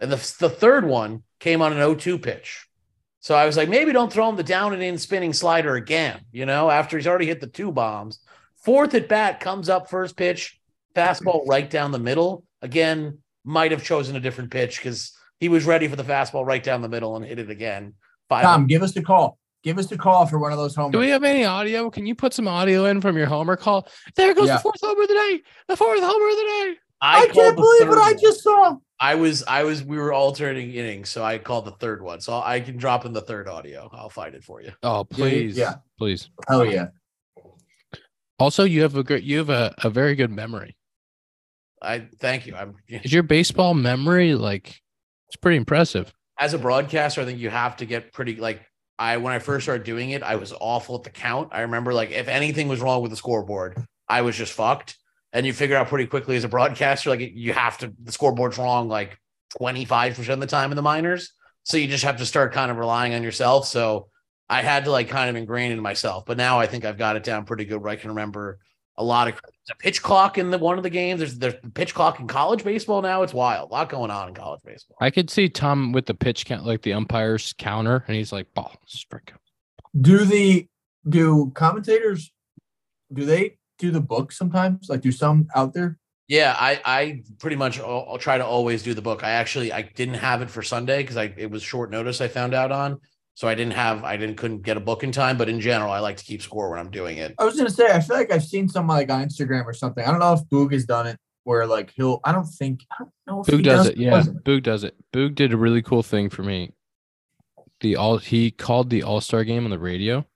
and the the third one came on an 0-2 pitch. So I was like, maybe don't throw him the down and in spinning slider again. You know, after he's already hit the two bombs. Fourth at bat comes up first pitch, fastball mm-hmm. right down the middle. Again, might have chosen a different pitch because he was ready for the fastball right down the middle and hit it again. Five Tom, give us the call. Give us the call for one of those home Do we have any audio? Can you put some audio in from your homer call? There goes Yeah. the fourth homer of the day. The fourth homer of the day. I, called can't believe what third I just saw. I was, I was, we were alternating innings, so I called the third one. So I can drop in the third audio. I'll find it for you. Oh, please. yeah. Please. Oh yeah. Also, you have a great you have a, a very good memory. I thank you. I'm Is your baseball memory like it's pretty impressive? as a broadcaster. I think you have to get pretty like I when I first started doing it, I was awful at the count. I remember like if anything was wrong with the scoreboard, I was just fucked. And you figure out pretty quickly as a broadcaster, like you have to the scoreboard's wrong like 25% of the time in the minors. So you just have to start kind of relying on yourself. So I had to like kind of ingrain it in myself. But now I think I've got it down pretty good where I can remember a lot of the pitch clock in the one of the games. There's there's pitch clock in college baseball now. It's wild. A lot going on in college baseball. I could see Tom with the pitch count, like the umpire's counter, and he's like, "Ball, strike." Do the do commentators do they do the book sometimes? Like do some out there? Yeah, I I pretty much I'll, I'll try to always do the book. I actually I didn't have it for Sunday because I it was short notice. I found out on, so I didn't have I didn't couldn't get a book in time. But in general, I like to keep score when I'm doing it. I was gonna say I feel like I've seen some like on Instagram or something. I don't know if Boog has done it where like he'll I don't think I don't know if Boog he does, does it. Yeah, Boog does it. Boog did a really cool thing for me. The all he called the All Star game on the radio.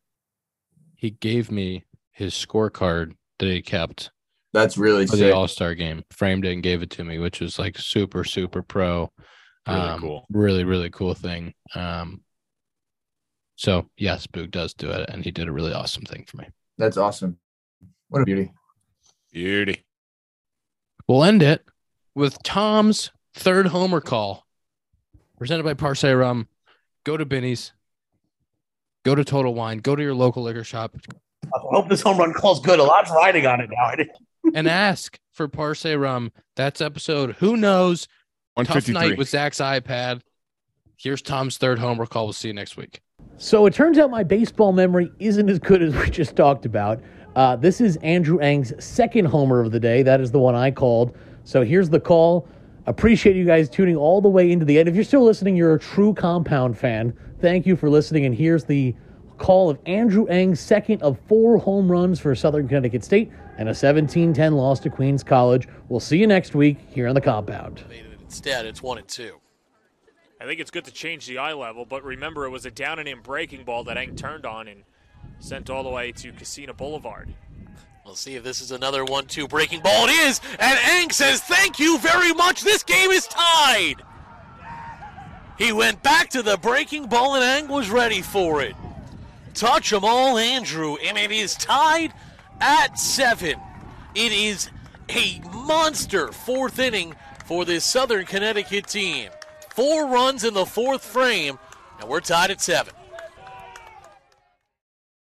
He gave me his scorecard that he kept That's really for sick. the All Star game, framed it and gave it to me, which was like super super pro. Really Um, cool. Really really cool thing. Um, so yes, Boog does do it, and he did a really awesome thing for me. That's awesome. What a beauty. Beauty. We'll end it with Tom's third homer call, presented by Parce Rum. Go to Binny's, go to Total Wine, go to your local liquor shop, I hope this home run call's good. A lot's riding on it now. And ask for Parce Rum. That's episode. Who knows? Tough night with Zach's iPad. Here's Tom's third homer call. We'll see you next week. So it turns out my baseball memory isn't as good as we just talked about. Uh, this is Andrew Ang's second homer of the day. That is the one I called. So here's the call. Appreciate you guys tuning all the way into the end. If you're still listening, you're a true compound fan. Thank you for listening. And here's the call of Andrew Ang's second of four home runs for Southern Connecticut State and a 17 10 loss to Queens College. We'll see you next week here on the compound. Instead, it's one and two. I think it's good to change the eye level, but remember it was a down and in breaking ball that Ang turned on and sent all the way to Casino Boulevard. We'll see if this is another one-two breaking ball. It is, and Ang says, "Thank you very much. This game is tied." He went back to the breaking ball, and Ang was ready for it. Touch 'em all, Andrew, and it is tied at seven. It is a monster fourth inning for this Southern Connecticut team. Four runs in the fourth frame And we're tied at seven.